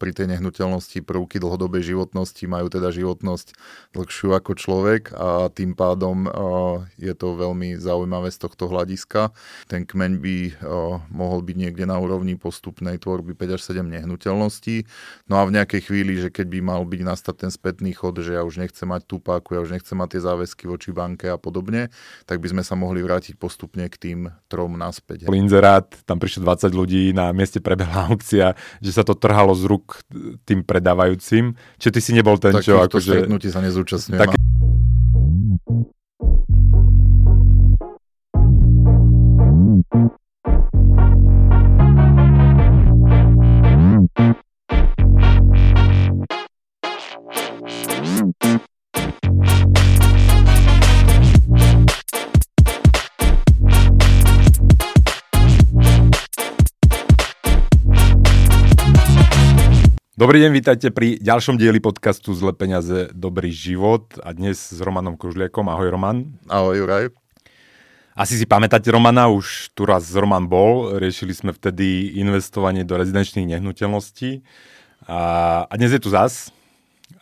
pri tej nehnuteľnosti prvky dlhodobej životnosti majú teda životnosť dlhšiu ako človek a tým pádom je to veľmi zaujímavé z tohto hľadiska. Ten kmeň by mohol byť niekde na úrovni postupnej tvorby 5 až 7 nehnuteľností. No a v nejakej chvíli, že keď by mal byť nastať ten spätný chod, že ja už nechcem mať tú páku, ja už nechcem mať tie záväzky voči banke a podobne, tak by sme sa mohli vrátiť postupne k tým trom naspäť. Inzerát, tam prišlo 20 ľudí, na mieste prebehla aukcia, že sa to trhalo z rúk tým predávajúcim. Čiže ty si nebol ten, čo akože... sa nezúčastňujem. Tak... Dobrý deň, vítajte pri ďalšom dieli podcastu Zle peniaze, dobrý život a dnes s Romanom Kružliakom. Ahoj Roman. Ahoj Juraj. Asi si pamätáte Romana, už tu raz Roman bol, riešili sme vtedy investovanie do rezidenčných nehnuteľností a, a dnes je tu zas.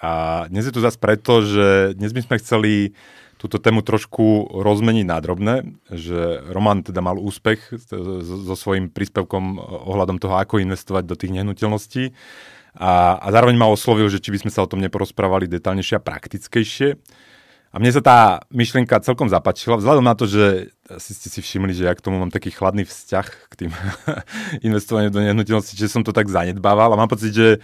A dnes je tu zas preto, že dnes by sme chceli túto tému trošku rozmeniť na drobné, že Roman teda mal úspech so svojím príspevkom ohľadom toho, ako investovať do tých nehnuteľností a, a zároveň ma oslovil, že či by sme sa o tom neporozprávali detálnejšie a praktickejšie. A mne sa tá myšlienka celkom zapačila, vzhľadom na to, že asi ste si všimli, že ja k tomu mám taký chladný vzťah k tým investovaniu do nehnuteľnosti, že som to tak zanedbával. A mám pocit, že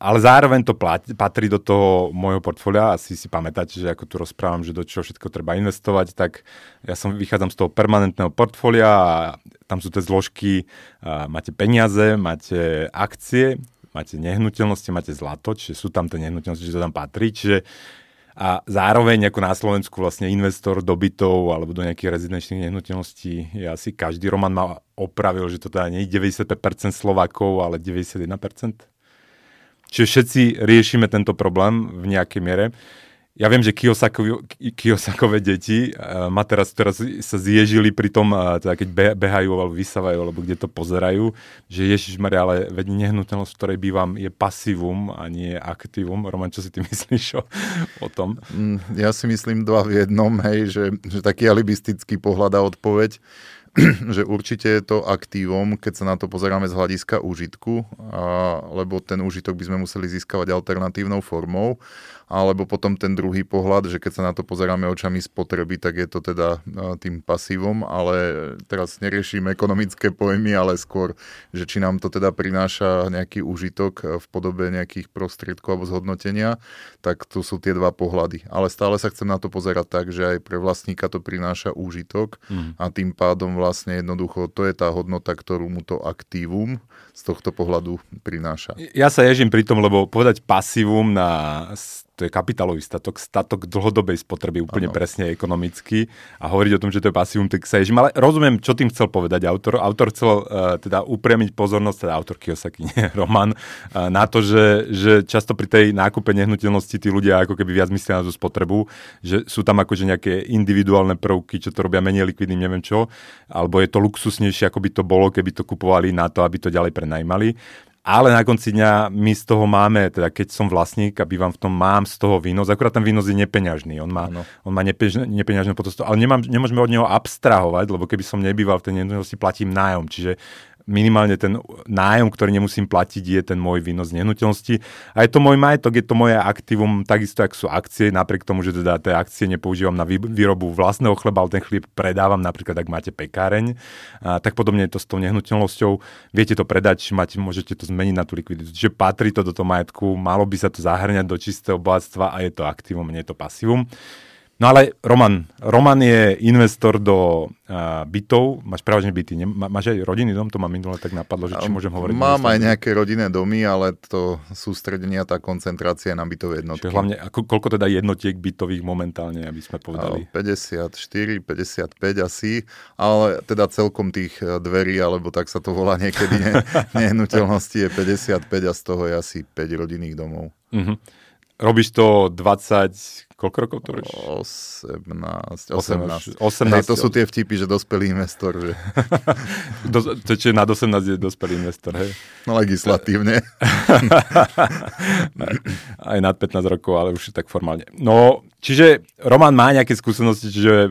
ale zároveň to patrí do toho môjho portfólia, asi si pamätáte, že ako tu rozprávam, že do čoho všetko treba investovať, tak ja som vychádzam z toho permanentného portfólia a tam sú tie zložky, máte peniaze, máte akcie, máte nehnuteľnosti, máte zlato, čiže sú tam tie nehnuteľnosti, že to tam patrí, čiže a zároveň ako na Slovensku vlastne investor do bytov alebo do nejakých rezidenčných nehnuteľností je asi každý. Roman ma opravil, že to teda nie je 95% Slovákov, ale 91%. Čiže všetci riešime tento problém v nejakej miere ja viem, že Kiyosakové deti uh, ma teraz, teraz sa zježili pri tom, uh, teda keď behajú alebo vysávajú, alebo kde to pozerajú, že Ježiš Maria, ale veď nehnuteľnosť, v ktorej bývam, je pasívum a nie aktívum. Roman, čo si ty myslíš o, o tom? Mm, ja si myslím dva v jednom, hej, že, že taký alibistický pohľad a odpoveď že určite je to aktívom, keď sa na to pozeráme z hľadiska úžitku, a, lebo ten úžitok by sme museli získavať alternatívnou formou alebo potom ten druhý pohľad, že keď sa na to pozeráme očami spotreby, tak je to teda tým pasívom, ale teraz neriešim ekonomické pojmy, ale skôr, že či nám to teda prináša nejaký úžitok v podobe nejakých prostriedkov alebo zhodnotenia, tak tu sú tie dva pohľady. Ale stále sa chcem na to pozerať tak, že aj pre vlastníka to prináša úžitok mm. a tým pádom vlastne jednoducho to je tá hodnota, ktorú mu to aktívum z tohto pohľadu prináša. Ja sa ježím pri tom, lebo povedať pasívum na to je kapitálový statok, statok dlhodobej spotreby, úplne ano. presne ekonomicky a hovoriť o tom, že to je pasívum, tak sa ježím. Ale rozumiem, čo tým chcel povedať autor. Autor chcel uh, teda upriamiť pozornosť, teda autor Kiyosaki, nie Roman, uh, na to, že, že často pri tej nákupe nehnuteľnosti tí ľudia ako keby viac myslia na tú spotrebu, že sú tam akože nejaké individuálne prvky, čo to robia menej likvidným, neviem čo, alebo je to luxusnejšie, ako by to bolo, keby to kupovali na to, aby to ďalej prenajmali ale na konci dňa my z toho máme, teda keď som vlastník a bývam v tom, mám z toho výnos, akurát ten výnos je nepeňažný, on má, no. on má nepeňažné potostvo, ale nemám, nemôžeme od neho abstrahovať, lebo keby som nebýval v tej nehnuteľnosti, platím nájom, čiže minimálne ten nájom, ktorý nemusím platiť, je ten môj výnos nehnuteľnosti. A je to môj majetok, je to moje aktívum, takisto ako sú akcie, napriek tomu, že teda tie akcie nepoužívam na výrobu vlastného chleba, ale ten chlieb predávam, napríklad ak máte pekáreň, a tak podobne je to s tou nehnuteľnosťou. Viete to predať, máte, môžete to zmeniť na tú likviditu. Čiže patrí to do toho majetku, malo by sa to zahrňať do čistého bohatstva a je to aktívum, nie je to pasívum. No ale Roman, Roman je investor do uh, bytov, máš prevažne byty, ne? máš aj rodinný dom, to ma minule tak napadlo, že či môžem hovoriť. Mám aj nejaké rodinné domy, ale to sústredenie a tá koncentrácia na bytové jednotky. Čiže hlavne, ako, koľko teda jednotiek bytových momentálne, aby sme povedali? 54, 55 asi, ale teda celkom tých e, dverí, alebo tak sa to volá niekedy, ne, nehnuteľnosti je 55 a z toho je asi 5 rodinných domov. Uh-huh. Robíš to 20 Koľko rokov to už? 18. 18. 18 Hej, to sú tie vtipy, že dospelý investor. Že... Do, to čiže nad 18 je dospelý investor, hej? No legislatívne. Aj nad 15 rokov, ale už tak formálne. No, čiže Roman má nejaké skúsenosti, čiže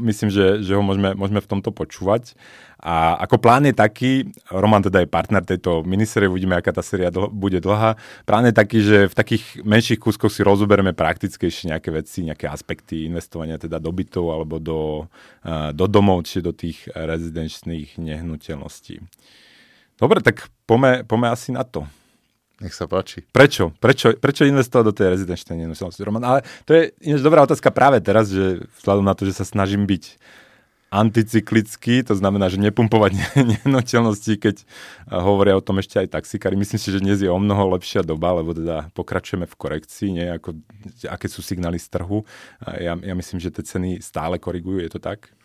myslím, že, že ho môžeme, môžeme v tomto počúvať. A ako plán je taký, Roman teda je partner tejto miniserie, uvidíme, aká tá séria dl- bude dlhá. Plán je taký, že v takých menších kúskoch si rozoberieme praktickejšie nejaké veci, nejaké aspekty investovania teda do bytov alebo do, do domov, či do tých rezidenčných nehnuteľností. Dobre, tak pome, pome asi na to. Nech sa páči. Prečo? Prečo, prečo investovať do tej rezidenčnej nehnuteľnosti, Roman? Ale to je ináč dobrá otázka práve teraz, že vzhľadom na to, že sa snažím byť anticyklický, to znamená, že nepumpovať nehnuteľnosti, keď hovoria o tom ešte aj taxikári. Myslím si, že dnes je o mnoho lepšia doba, lebo teda pokračujeme v korekcii, nie? Ako, aké sú signály z trhu. Ja, ja myslím, že tie ceny stále korigujú, je to tak?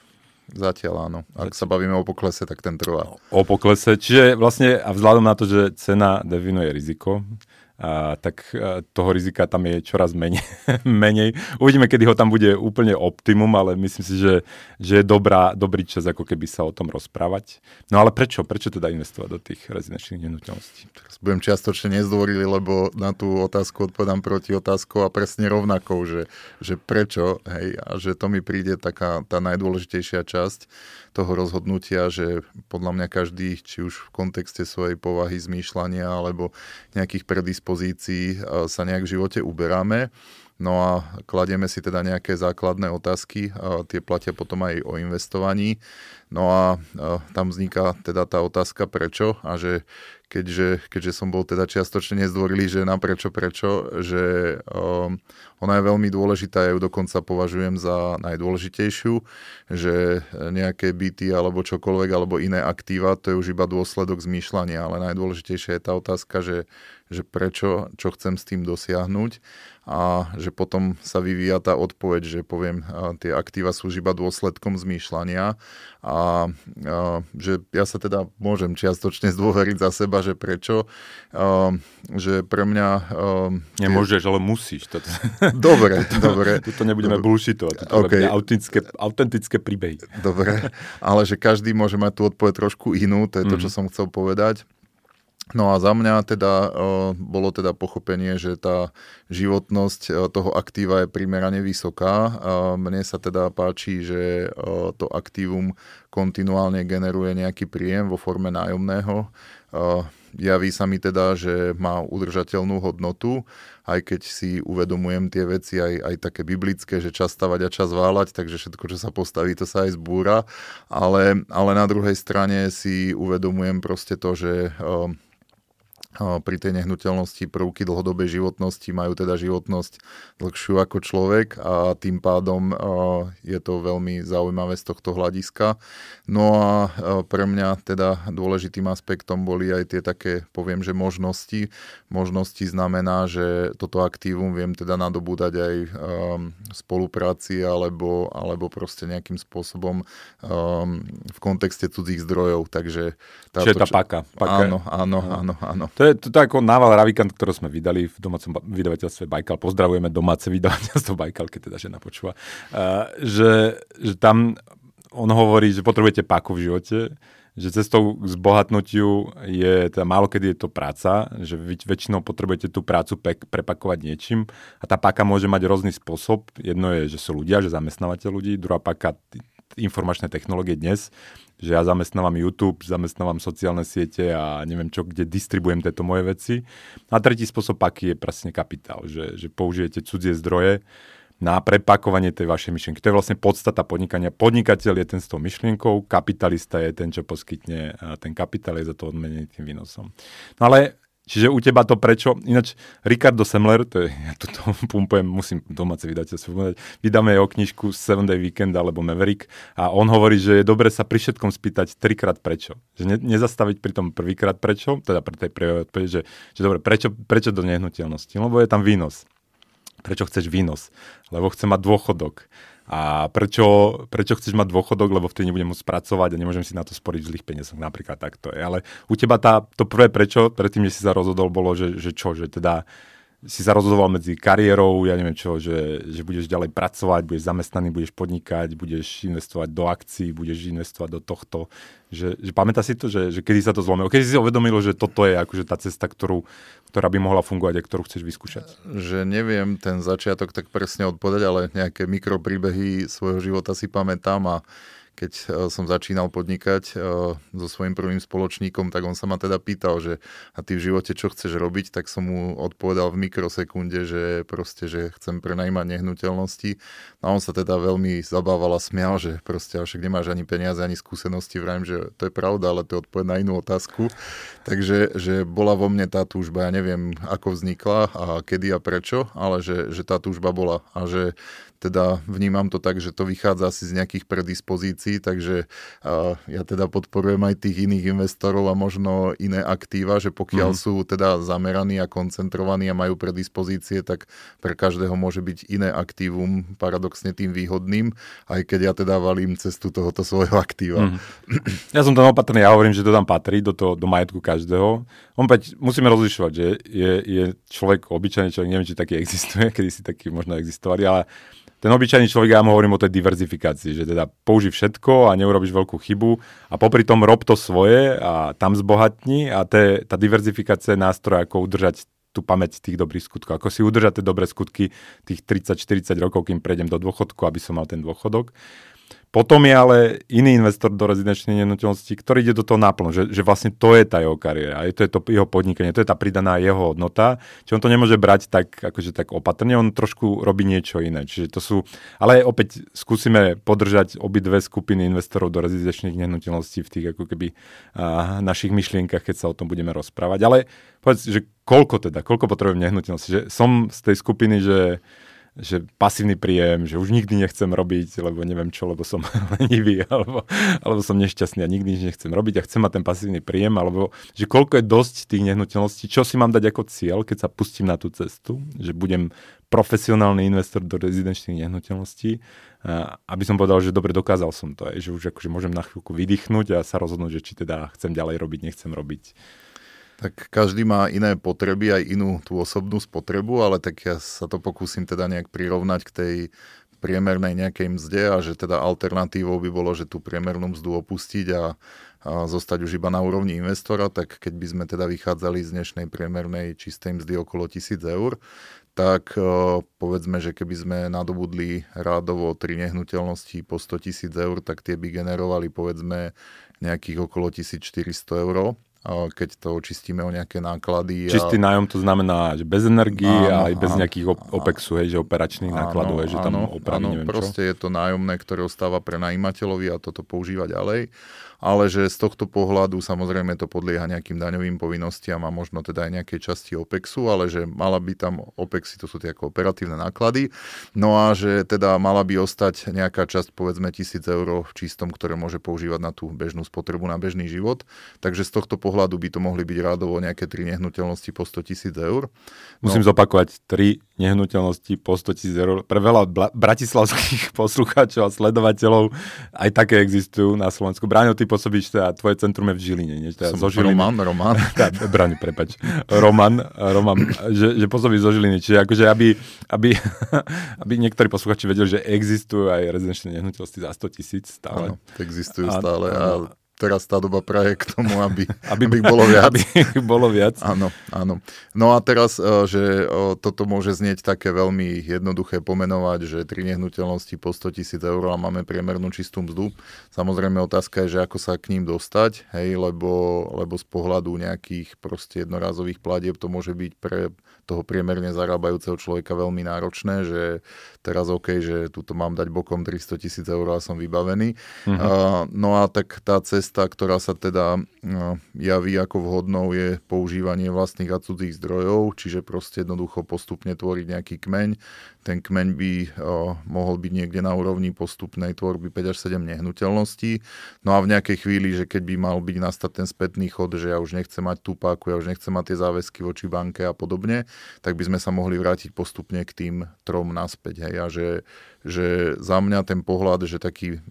Zatiaľ áno. Ak Zatiaľ. sa bavíme o poklese, tak ten trvá. O poklese, čiže vlastne a vzhľadom na to, že cena definuje riziko, tak a, toho rizika tam je čoraz menej, menej. Uvidíme, kedy ho tam bude úplne optimum, ale myslím si, že, že je dobrá, dobrý čas ako keby sa o tom rozprávať. No ale prečo? Prečo teda investovať do tých rezidenčných nehnuteľností? Teraz budem čiastočne nezdvorili, lebo na tú otázku odpovedám proti otázkou a presne rovnakou, že, že prečo, hej, a že to mi príde taká tá najdôležitejšia časť toho rozhodnutia, že podľa mňa každý, či už v kontexte svojej povahy, zmýšľania alebo nejakých predispozícií sa nejak v živote uberáme. No a kladieme si teda nejaké základné otázky, a tie platia potom aj o investovaní. No a, a tam vzniká teda tá otázka prečo a že keďže, keďže som bol teda čiastočne nezdvorilý, že na prečo, prečo, že ona je veľmi dôležitá, ja ju dokonca považujem za najdôležitejšiu, že nejaké byty alebo čokoľvek, alebo iné aktíva, to je už iba dôsledok zmýšľania, ale najdôležitejšia je tá otázka, že, že prečo, čo chcem s tým dosiahnuť a že potom sa vyvíja tá odpoveď, že poviem, tie aktíva sú iba dôsledkom zmýšľania a, a že ja sa teda môžem čiastočne zdôveriť za seba, že prečo, a, že pre mňa... A, Nemôžeš, ale musíš. Toto. Dobre, dobre. Tuto nebudeme bullshitovať, toto okay. autentické, autentické príbehy. Dobre, ale že každý môže mať tú odpoveď trošku inú, to je to, čo mm. som chcel povedať. No a za mňa teda bolo teda pochopenie, že tá životnosť toho aktíva je primerane vysoká. Mne sa teda páči, že to aktívum kontinuálne generuje nejaký príjem vo forme nájomného. Javí sa mi teda, že má udržateľnú hodnotu, aj keď si uvedomujem tie veci aj, aj také biblické, že čas stavať a čas váľať, takže všetko, čo sa postaví, to sa aj zbúra. Ale, ale na druhej strane si uvedomujem proste to, že pri tej nehnuteľnosti prvky dlhodobej životnosti majú teda životnosť dlhšiu ako človek a tým pádom je to veľmi zaujímavé z tohto hľadiska. No a pre mňa teda dôležitým aspektom boli aj tie také, poviem, že možnosti. Možnosti znamená, že toto aktívum viem teda nadobúdať aj v spolupráci alebo, alebo proste nejakým spôsobom v kontexte cudzích zdrojov. Takže táto, Čiže tá paka. paka. Áno, áno, áno, áno. To je, to, to ako nával Ravikant, ktorú sme vydali v domácom vydavateľstve Bajkal. Pozdravujeme domáce vydavateľstvo Bajkal, keď teda žena počúva. Uh, že, že tam on hovorí, že potrebujete paku v živote, že cestou k zbohatnutiu je, teda málo kedy je to práca, že vy väčšinou potrebujete tú prácu pek, prepakovať niečím a tá paka môže mať rôzny spôsob. Jedno je, že sú ľudia, že zamestnávate ľudí, druhá paka informačné technológie dnes, že ja zamestnávam YouTube, zamestnávam sociálne siete a neviem čo, kde distribujem tieto moje veci. A tretí spôsob paky je presne kapitál, že, že použijete cudzie zdroje na prepakovanie tej vašej myšlienky. To je vlastne podstata podnikania. Podnikateľ je ten s tou myšlienkou, kapitalista je ten, čo poskytne ten kapitál, je za to odmenený tým výnosom. No ale Čiže u teba to prečo? Ináč Ricardo Semler, to je, ja to pumpujem, musím domáce vydateľstvo povedať, vydáme jeho knižku Seven Day Weekend alebo Maverick a on hovorí, že je dobre sa pri všetkom spýtať trikrát prečo. Že ne, nezastaviť pri tom prvýkrát prečo, teda pri tej prvej odpovedi, že, že dobre, prečo, prečo do nehnuteľnosti? Lebo je tam výnos. Prečo chceš výnos? Lebo chce mať dôchodok a prečo, prečo chceš mať dôchodok, lebo vtedy nebudem môcť pracovať a nemôžem si na to sporiť v zlých peniazoch, napríklad takto je. Ale u teba tá, to prvé prečo, predtým, než si sa rozhodol, bolo, že, že čo, že teda si sa rozhodoval medzi kariérou, ja neviem čo, že, že budeš ďalej pracovať, budeš zamestnaný, budeš podnikať, budeš investovať do akcií, budeš investovať do tohto. Že, že pamätá si to, že, že kedy sa to zlomilo? Kedy si uvedomilo, že toto je akože tá cesta, ktorú, ktorá by mohla fungovať a ktorú chceš vyskúšať? Že neviem ten začiatok tak presne odpovedať, ale nejaké mikropríbehy svojho života si pamätám a keď e, som začínal podnikať e, so svojím prvým spoločníkom, tak on sa ma teda pýtal, že a ty v živote čo chceš robiť, tak som mu odpovedal v mikrosekunde, že proste, že chcem prenajímať nehnuteľnosti. No a on sa teda veľmi zabával a smial, že proste však nemáš ani peniaze, ani skúsenosti, vrajím, že to je pravda, ale to je odpoveď na inú otázku. Takže že bola vo mne tá túžba, ja neviem, ako vznikla a kedy a prečo, ale že, že tá túžba bola a že teda vnímam to tak, že to vychádza asi z nejakých predispozícií, takže ja teda podporujem aj tých iných investorov a možno iné aktíva, že pokiaľ mm. sú teda zameraní a koncentrovaní a majú predispozície, tak pre každého môže byť iné aktívum paradoxne tým výhodným, aj keď ja teda valím cestu tohoto svojho aktíva. Mm. Ja som tam opatrný, ja hovorím, že to tam patrí do, to, do majetku každého. Opäť musíme rozlišovať, že je, je človek obyčajný človek, neviem, či taký existuje, kedy si taký možno existovali, ale ten obyčajný človek, ja mu hovorím o tej diverzifikácii, že teda použij všetko a neurobiš veľkú chybu a popri tom rob to svoje a tam zbohatni a te, tá diverzifikácia je nástroj, ako udržať tú pamäť tých dobrých skutkov. Ako si udržať tie dobré skutky tých 30-40 rokov, kým prejdem do dôchodku, aby som mal ten dôchodok. Potom je ale iný investor do rezidenčnej nehnuteľnosti, ktorý ide do toho náplno, že, že vlastne to je tá jeho kariéra, je to je to jeho podnikanie, to je tá pridaná jeho hodnota, čiže on to nemôže brať tak, akože tak opatrne, on trošku robí niečo iné. Čiže to sú, ale opäť skúsime podržať obidve skupiny investorov do rezidenčných nehnuteľností v tých ako keby a, našich myšlienkach, keď sa o tom budeme rozprávať. Ale povedz, že koľko teda, koľko potrebujem nehnuteľnosti, že som z tej skupiny, že že pasívny príjem, že už nikdy nechcem robiť, lebo neviem čo, lebo som lenivý, alebo, alebo som nešťastný a nikdy nič nechcem robiť a chcem mať ten pasívny príjem, alebo že koľko je dosť tých nehnuteľností, čo si mám dať ako cieľ, keď sa pustím na tú cestu, že budem profesionálny investor do rezidenčných nehnuteľností, aby som povedal, že dobre, dokázal som to, že už akože môžem na chvíľku vydýchnuť a sa rozhodnúť, že či teda chcem ďalej robiť, nechcem robiť. Tak každý má iné potreby, aj inú tú osobnú spotrebu, ale tak ja sa to pokúsim teda nejak prirovnať k tej priemernej nejakej mzde a že teda alternatívou by bolo, že tú priemernú mzdu opustiť a, a zostať už iba na úrovni investora, tak keď by sme teda vychádzali z dnešnej priemernej čistej mzdy okolo 1000 eur, tak povedzme, že keby sme nadobudli rádovo tri nehnuteľnosti po 100 tisíc eur, tak tie by generovali povedzme nejakých okolo 1400 eur keď to očistíme o nejaké náklady. Čistý a... nájom to znamená, že bez energii a aj bez áno, nejakých op- OPEXu, hej, že operačných áno, nákladov, hej, že tam opraví, áno, neviem proste čo. je to nájomné, ktoré ostáva pre najímateľovi a toto používa ďalej ale že z tohto pohľadu samozrejme to podlieha nejakým daňovým povinnostiam a možno teda aj nejakej časti OPEXu, ale že mala by tam OPEXy, to sú tie ako operatívne náklady, no a že teda mala by ostať nejaká časť, povedzme 1000 eur v čistom, ktoré môže používať na tú bežnú spotrebu, na bežný život. Takže z tohto pohľadu by to mohli byť rádovo nejaké tri nehnuteľnosti po 100 tisíc eur. No. Musím zopakovať, tri nehnuteľnosti po 100 tisíc eur. Pre veľa bla- bratislavských poslucháčov a sledovateľov aj také existujú na Slovensku. Bráňo, ty pôsobíš, teda tvoje centrum je v Žiline, nie? Teda Som zo Žiliny. Roman, Roman. tá, Braňo, prepač. Roman, Roman že, že pôsobíš zo Žiliny. Čiže akože, aby, aby, aby niektorí posluchači vedeli, že existujú aj rezidenčné nehnuteľnosti za 100 tisíc stále. Áno, existujú stále. A, a teraz tá doba praje k tomu, aby, aby, aby bolo viac. Aby bolo viac. Áno, áno. No a teraz, e, že e, toto môže znieť také veľmi jednoduché pomenovať, že tri nehnuteľnosti po 100 tisíc eur a máme priemernú čistú mzdu. Samozrejme otázka je, že ako sa k ním dostať, hej, lebo, lebo z pohľadu nejakých proste jednorázových platieb to môže byť pre toho priemerne zarábajúceho človeka veľmi náročné, že teraz OK, že tuto mám dať bokom 300 tisíc eur a som vybavený. Uh-huh. Uh, no a tak tá cesta ktorá sa teda no, javí ako vhodnou, je používanie vlastných a cudzích zdrojov, čiže proste jednoducho postupne tvoriť nejaký kmeň. Ten kmeň by o, mohol byť niekde na úrovni postupnej tvorby 5 až 7 nehnuteľností. No a v nejakej chvíli, že keď by mal byť nastať ten spätný chod, že ja už nechcem mať tú páku, ja už nechcem mať tie záväzky voči banke a podobne, tak by sme sa mohli vrátiť postupne k tým trom naspäť. Hej. A že, že za mňa ten pohľad, že taký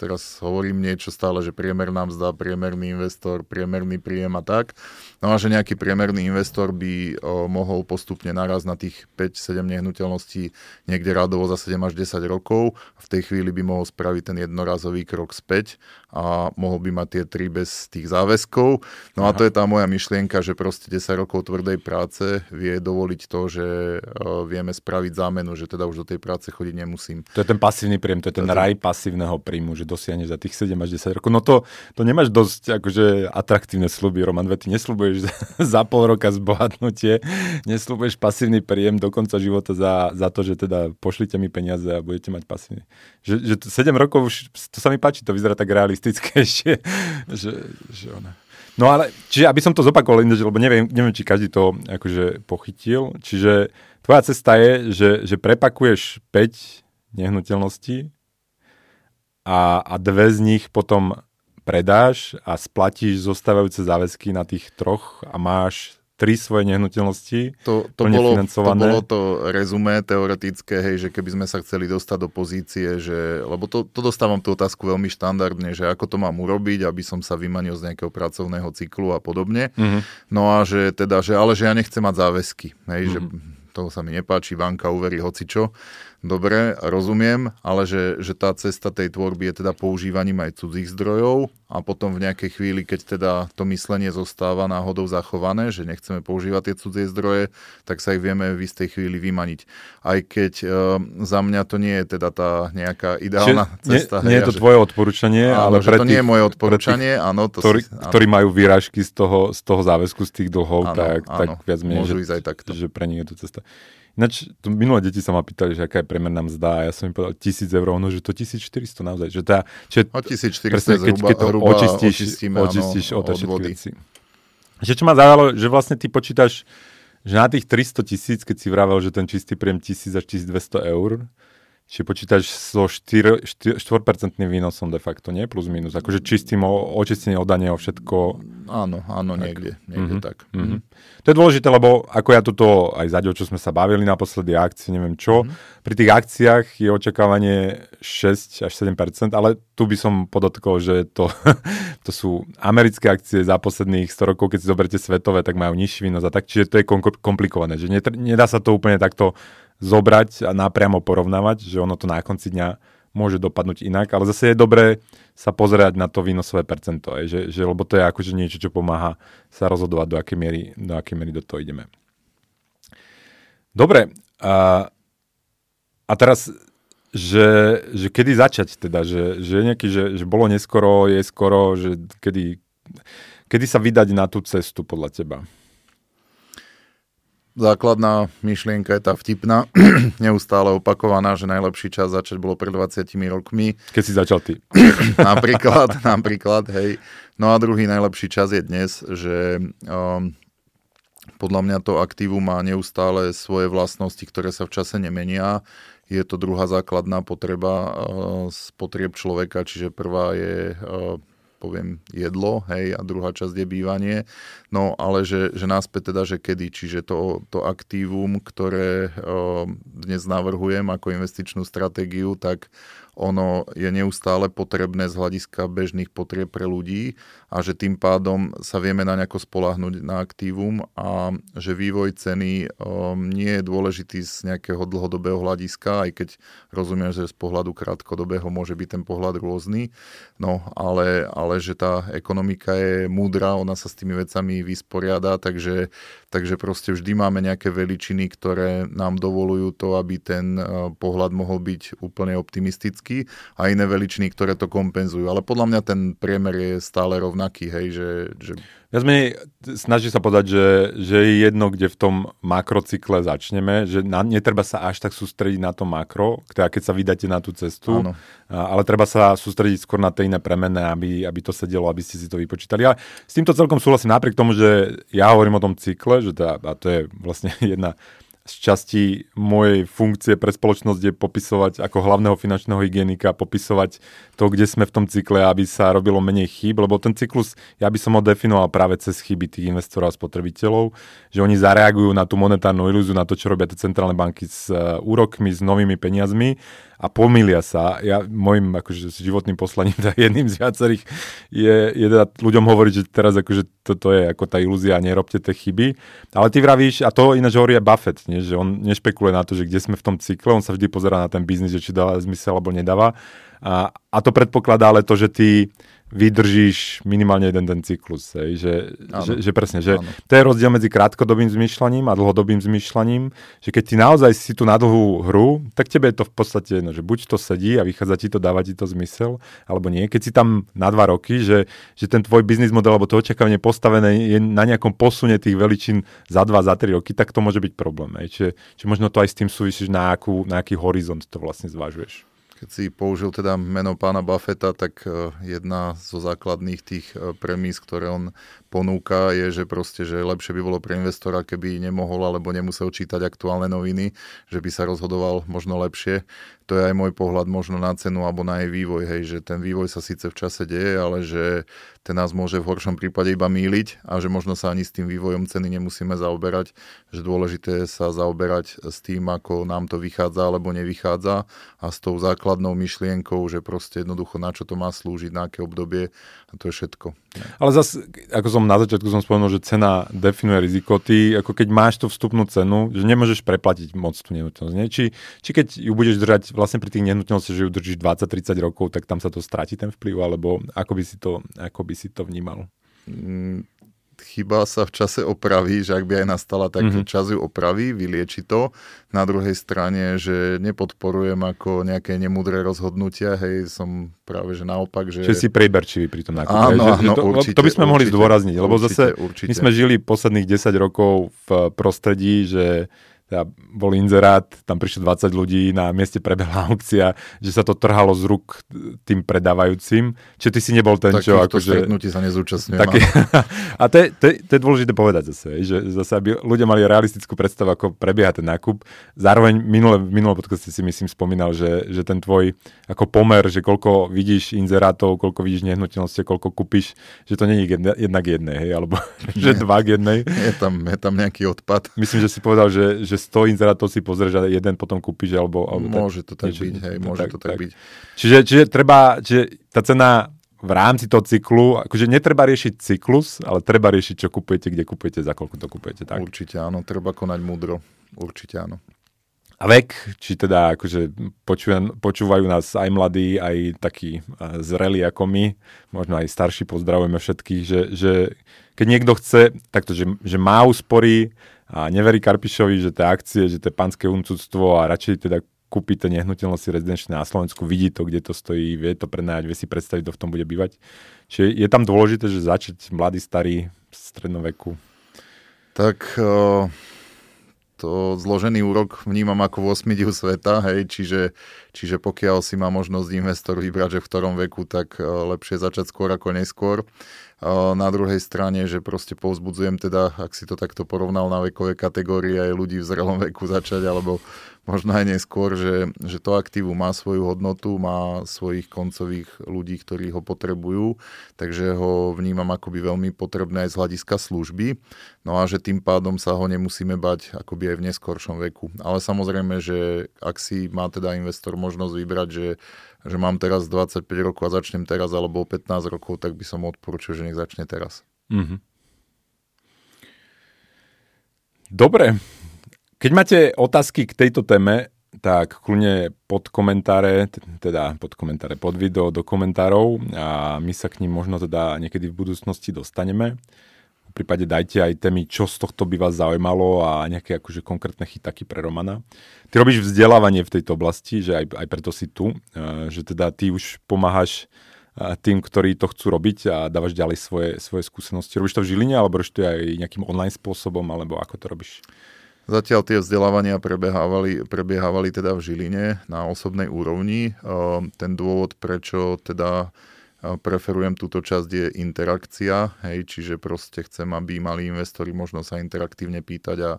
teraz hovorím niečo stále, že priemerná mzda, priemerný investor, priemerný príjem a tak. No a že nejaký priemerný investor by o, mohol postupne naraz na tých 5-7 nehnuteľností niekde rádovo za 7 až 10 rokov. V tej chvíli by mohol spraviť ten jednorazový krok späť a mohol by mať tie tri bez tých záväzkov. No Aha. a to je tá moja myšlienka, že proste 10 rokov tvrdej práce vie dovoliť to, že o, vieme spraviť zámenu, že teda už do tej práce chodiť nemusím. To je ten pasívny príjem, to je ten to raj pasívneho príjmu, že dosiahneš za tých 7 až 10 rokov. No to, to nemáš dosť akože atraktívne sluby, Roman, veď ty neslubuješ za pol roka zbohatnutie, neslúbuješ pasívny príjem do konca života za, za to, že teda pošlite mi peniaze a budete mať pasívny. Že, že 7 rokov už, to sa mi páči, to vyzerá tak realistické ešte, že, že ona. No ale, čiže aby som to zopakoval, lebo neviem, neviem, či každý to akože pochytil, čiže tvoja cesta je, že, že prepakuješ 5 nehnuteľností a, a dve z nich potom predáš a splatíš zostávajúce záväzky na tých troch a máš tri svoje nehnuteľnosti to, to, bolo, to bolo to rezumé teoretické, hej, že keby sme sa chceli dostať do pozície, že, lebo to, to dostávam tú otázku veľmi štandardne, že ako to mám urobiť, aby som sa vymanil z nejakého pracovného cyklu a podobne. Mm-hmm. No a že teda, že ale že ja nechcem mať záväzky, hej, mm-hmm. že to sa mi nepáči, banka uverí hocičo. Dobre, rozumiem, ale že, že tá cesta tej tvorby je teda používaním aj cudzích zdrojov a potom v nejakej chvíli, keď teda to myslenie zostáva náhodou zachované, že nechceme používať tie cudzie zdroje, tak sa ich vieme v istej chvíli vymaniť. Aj keď e, za mňa to nie je teda tá nejaká ideálna Čiže cesta. Nie, nie je to že, tvoje odporúčanie, áno, ale pre to tých, nie je moje odporúčanie, tých, áno. To ktorí, si, áno. ktorí majú výražky z toho, z toho záväzku, z tých dlhov, áno, tak, áno, tak viac menej, že, ísť aj takto. že pre nich je to cesta. Ináč, to minulé deti sa ma pýtali, že aká je premerná mzda a ja som im povedal 1000 eur, no že to 1400 naozaj. Že tá, že, o 1400 presne, keď, keď to hruba, očistíš, očistíš áno, od, od vody. Veci. Že čo ma zaujalo, že vlastne ty počítaš, že na tých 300 tisíc, keď si vravel, že ten čistý príjem 1000 až 1200 eur, Čiže počítaš so 4, 4, 4% výnosom de facto, nie? Plus minus. Akože čistým očistenie odanie o všetko. Áno, áno, tak. niekde, niekde mm-hmm. tak. Mm-hmm. To je dôležité, lebo ako ja toto aj zaďo, čo sme sa bavili naposledy akcie, neviem čo, mm-hmm. pri tých akciách je očakávanie 6 až 7%, ale tu by som podotkol, že to, to sú americké akcie za posledných 100 rokov, keď si zoberte svetové, tak majú nižší výnos a tak, čiže to je komplikované, že nedá sa to úplne takto zobrať a napriamo porovnávať, že ono to na konci dňa môže dopadnúť inak, ale zase je dobré sa pozerať na to výnosové percento, že, že, lebo to je akože niečo, čo pomáha sa rozhodovať, do akej miery do, akej miery do toho ideme. Dobre, a, a teraz, že, že kedy začať teda, že, že nejaký, že, že bolo neskoro, je skoro, že kedy, kedy sa vydať na tú cestu podľa teba? Základná myšlienka je tá vtipná, neustále opakovaná, že najlepší čas začať bolo pred 20 rokmi. Keď si začal ty. napríklad, napríklad, hej. No a druhý najlepší čas je dnes, že um, podľa mňa to aktívum má neustále svoje vlastnosti, ktoré sa v čase nemenia. Je to druhá základná potreba uh, z potrieb človeka, čiže prvá je uh, poviem jedlo, hej, a druhá časť je bývanie. No ale že, že náspäť teda, že kedy, čiže to, to aktívum, ktoré o, dnes navrhujem ako investičnú stratégiu, tak ono je neustále potrebné z hľadiska bežných potrieb pre ľudí a že tým pádom sa vieme na nejako spolahnuť na aktívum a že vývoj ceny um, nie je dôležitý z nejakého dlhodobého hľadiska, aj keď rozumiem, že z pohľadu krátkodobého môže byť ten pohľad rôzny, no ale, ale že tá ekonomika je múdra, ona sa s tými vecami vysporiada, takže, takže proste vždy máme nejaké veličiny, ktoré nám dovolujú to, aby ten uh, pohľad mohol byť úplne optimistický a iné veličiny, ktoré to kompenzujú. Ale podľa mňa ten priemer je stále rovnaký, hej, že... že... Ja menej snaží sa povedať, že, že je jedno, kde v tom makrocykle začneme, že na, netreba sa až tak sústrediť na to makro, teda keď sa vydáte na tú cestu, Áno. ale treba sa sústrediť skôr na tie iné premenné, aby, aby to sedelo, aby ste si to vypočítali. A s týmto celkom súhlasím napriek tomu, že ja hovorím o tom cykle, že teda, a to je vlastne jedna z časti mojej funkcie pre spoločnosť je popisovať ako hlavného finančného hygienika, popisovať to, kde sme v tom cykle, aby sa robilo menej chýb, lebo ten cyklus, ja by som ho definoval práve cez chyby tých investorov a spotrebiteľov, že oni zareagujú na tú monetárnu ilúziu, na to, čo robia tie centrálne banky s uh, úrokmi, s novými peniazmi a pomýlia sa. Ja, môjim akože, životným poslaním, teda jedným z viacerých, je, je teda ľuďom hovoriť, že teraz akože toto je ako tá ilúzia, nerobte tie chyby. Ale ty vravíš, a to ináč hovorí aj Buffett, nie? že on nešpekuluje na to, že kde sme v tom cykle, on sa vždy pozera na ten biznis, že či dáva zmysel alebo nedáva. A, a to predpokladá ale to, že ty vydržíš minimálne jeden ten cyklus. Hej, že, že, že presne, že ano. to je rozdiel medzi krátkodobým zmyšľaním a dlhodobým zmyšľaním, že keď ty naozaj si tu na dlhú hru, tak tebe je to v podstate jedno, že buď to sedí a vychádza ti to, dáva ti to zmysel, alebo nie. Keď si tam na dva roky, že, že ten tvoj biznis model alebo to očakávanie postavené je na nejakom posune tých veličín za dva, za tri roky, tak to môže byť problém. Hej. Čiže, čiže možno to aj s tým súvisíš, na, akú, na aký horizont to vlastne zvažuješ. Keď si použil teda meno pána Buffetta, tak e, jedna zo základných tých e, premís, ktoré on ponúka, je, že proste, že lepšie by bolo pre investora, keby nemohol alebo nemusel čítať aktuálne noviny, že by sa rozhodoval možno lepšie to je aj môj pohľad možno na cenu alebo na jej vývoj, hej, že ten vývoj sa síce v čase deje, ale že ten nás môže v horšom prípade iba míliť a že možno sa ani s tým vývojom ceny nemusíme zaoberať, že dôležité sa zaoberať s tým, ako nám to vychádza alebo nevychádza a s tou základnou myšlienkou, že proste jednoducho na čo to má slúžiť, na aké obdobie a to je všetko. Ale zase, ako som na začiatku som spomenul, že cena definuje riziko. Ty, ako keď máš tú vstupnú cenu, že nemôžeš preplatiť moc tú nehnuteľnosť. Nie? Či, či keď ju budeš držať vlastne pri tých nehnuteľnostiach, že ju držíš 20-30 rokov, tak tam sa to stratí ten vplyv, alebo ako by si to, ako by si to vnímal? Chyba sa v čase opraví, že ak by aj nastala, tak mm-hmm. čas ju opraví, vylieči to. Na druhej strane, že nepodporujem ako nejaké nemudré rozhodnutia, hej, som práve že naopak, že... Čiže si prejberčivý pri tom nákupe. Áno, áno, to, určite, to by sme určite, mohli zdôrazniť, lebo určite, zase určite. my sme žili posledných 10 rokov v prostredí, že teda bol inzerát, tam prišlo 20 ľudí, na mieste prebehla aukcia, že sa to trhalo z rúk tým predávajúcim. Čiže ty si nebol ten, Takýchto čo... Akože, sa nezúčastňujem. Taký, a to je, to, je, to je dôležité povedať zase, že zase aby ľudia mali realistickú predstavu, ako prebieha ten nákup. Zároveň minule, v minulom podcaste si myslím spomínal, že, že ten tvoj ako pomer, že koľko vidíš inzerátov, koľko vidíš nehnuteľnosti, koľko kúpiš, že to nie je jedna, jednak jednej, hej, alebo že dva k jednej. Je tam, je tam nejaký odpad. Myslím, že si povedal, že, že 100 inzerátov si pozrieš a jeden potom kúpiš, alebo... alebo môže to tak niečo, byť, hej, môže tak, to tak, tak byť. Čiže, čiže treba, čiže tá cena v rámci toho cyklu, akože netreba riešiť cyklus, ale treba riešiť, čo kupujete, kde kupujete, za koľko to kupujete. Tak? Určite áno, treba konať múdro. Určite áno. A vek, či teda akože počúvajú, počúvajú nás aj mladí, aj takí zrelí ako my, možno aj starší, pozdravujeme všetkých, že, že keď niekto chce, takto, že, že má úspory, a neverí Karpišovi, že tie akcie, že to je pánske huncúctvo a radšej teda kúpi tie nehnuteľnosti rezidenčné na Slovensku, vidí to, kde to stojí, vie to prenajať, vie si predstaviť, kto v tom bude bývať. Čiže je tam dôležité, že začať mladý, starý, v strednoveku. Tak to zložený úrok vnímam ako 8 div sveta, hej, čiže, čiže pokiaľ si má možnosť investor vybrať, že v ktorom veku, tak lepšie začať skôr ako neskôr. Na druhej strane, že proste povzbudzujem teda, ak si to takto porovnal na vekové kategórie aj ľudí v zrelom veku začať, alebo možno aj neskôr, že, že to aktívum má svoju hodnotu, má svojich koncových ľudí, ktorí ho potrebujú, takže ho vnímam akoby veľmi potrebné aj z hľadiska služby. No a že tým pádom sa ho nemusíme bať akoby aj v neskoršom veku. Ale samozrejme, že ak si má teda investor možnosť vybrať, že že mám teraz 25 rokov a začnem teraz, alebo 15 rokov, tak by som odporúčil, že nech začne teraz. Mm-hmm. Dobre. Keď máte otázky k tejto téme, tak kľudne pod komentáre, teda pod komentáre, pod video do komentárov a my sa k ním možno teda niekedy v budúcnosti dostaneme. V prípade dajte aj témy, čo z tohto by vás zaujímalo a nejaké akože konkrétne chytaky pre Romana. Ty robíš vzdelávanie v tejto oblasti, že aj, aj preto si tu, eh, že teda ty už pomáhaš eh, tým, ktorí to chcú robiť a dávaš ďalej svoje, svoje skúsenosti. Robíš to v Žiline alebo robíš to aj nejakým online spôsobom, alebo ako to robíš? Zatiaľ tie vzdelávania prebiehávali, prebiehávali teda v Žiline na osobnej úrovni. Eh, ten dôvod, prečo teda preferujem túto časť, je interakcia, hej, čiže proste chcem, aby mali investori možno sa interaktívne pýtať a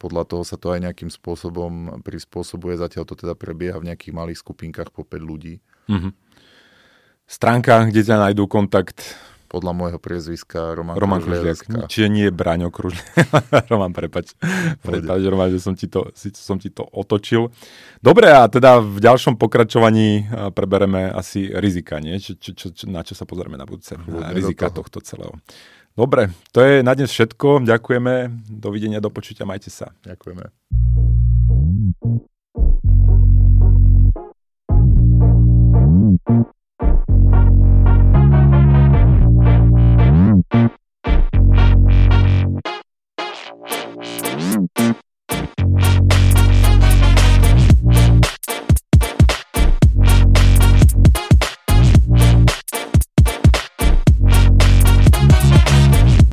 podľa toho sa to aj nejakým spôsobom prispôsobuje. Zatiaľ to teda prebieha v nejakých malých skupinkách po 5 ľudí. Mm-hmm. Stránka, kde ťa nájdú kontakt? Podľa môjho priezviska Roman, Roman Kružliak. Čiže nie Braňo Kružliak. Roman, prepač. Prepač, Roman, že som ti, to, som ti to otočil. Dobre, a teda v ďalšom pokračovaní prebereme asi rizika, nie? Č, č, č, na čo sa pozrieme na budúce? Na rizika to. tohto celého. Dobre, to je na dnes všetko. Ďakujeme. Dovidenia, do počutia. Majte sa. Ďakujeme.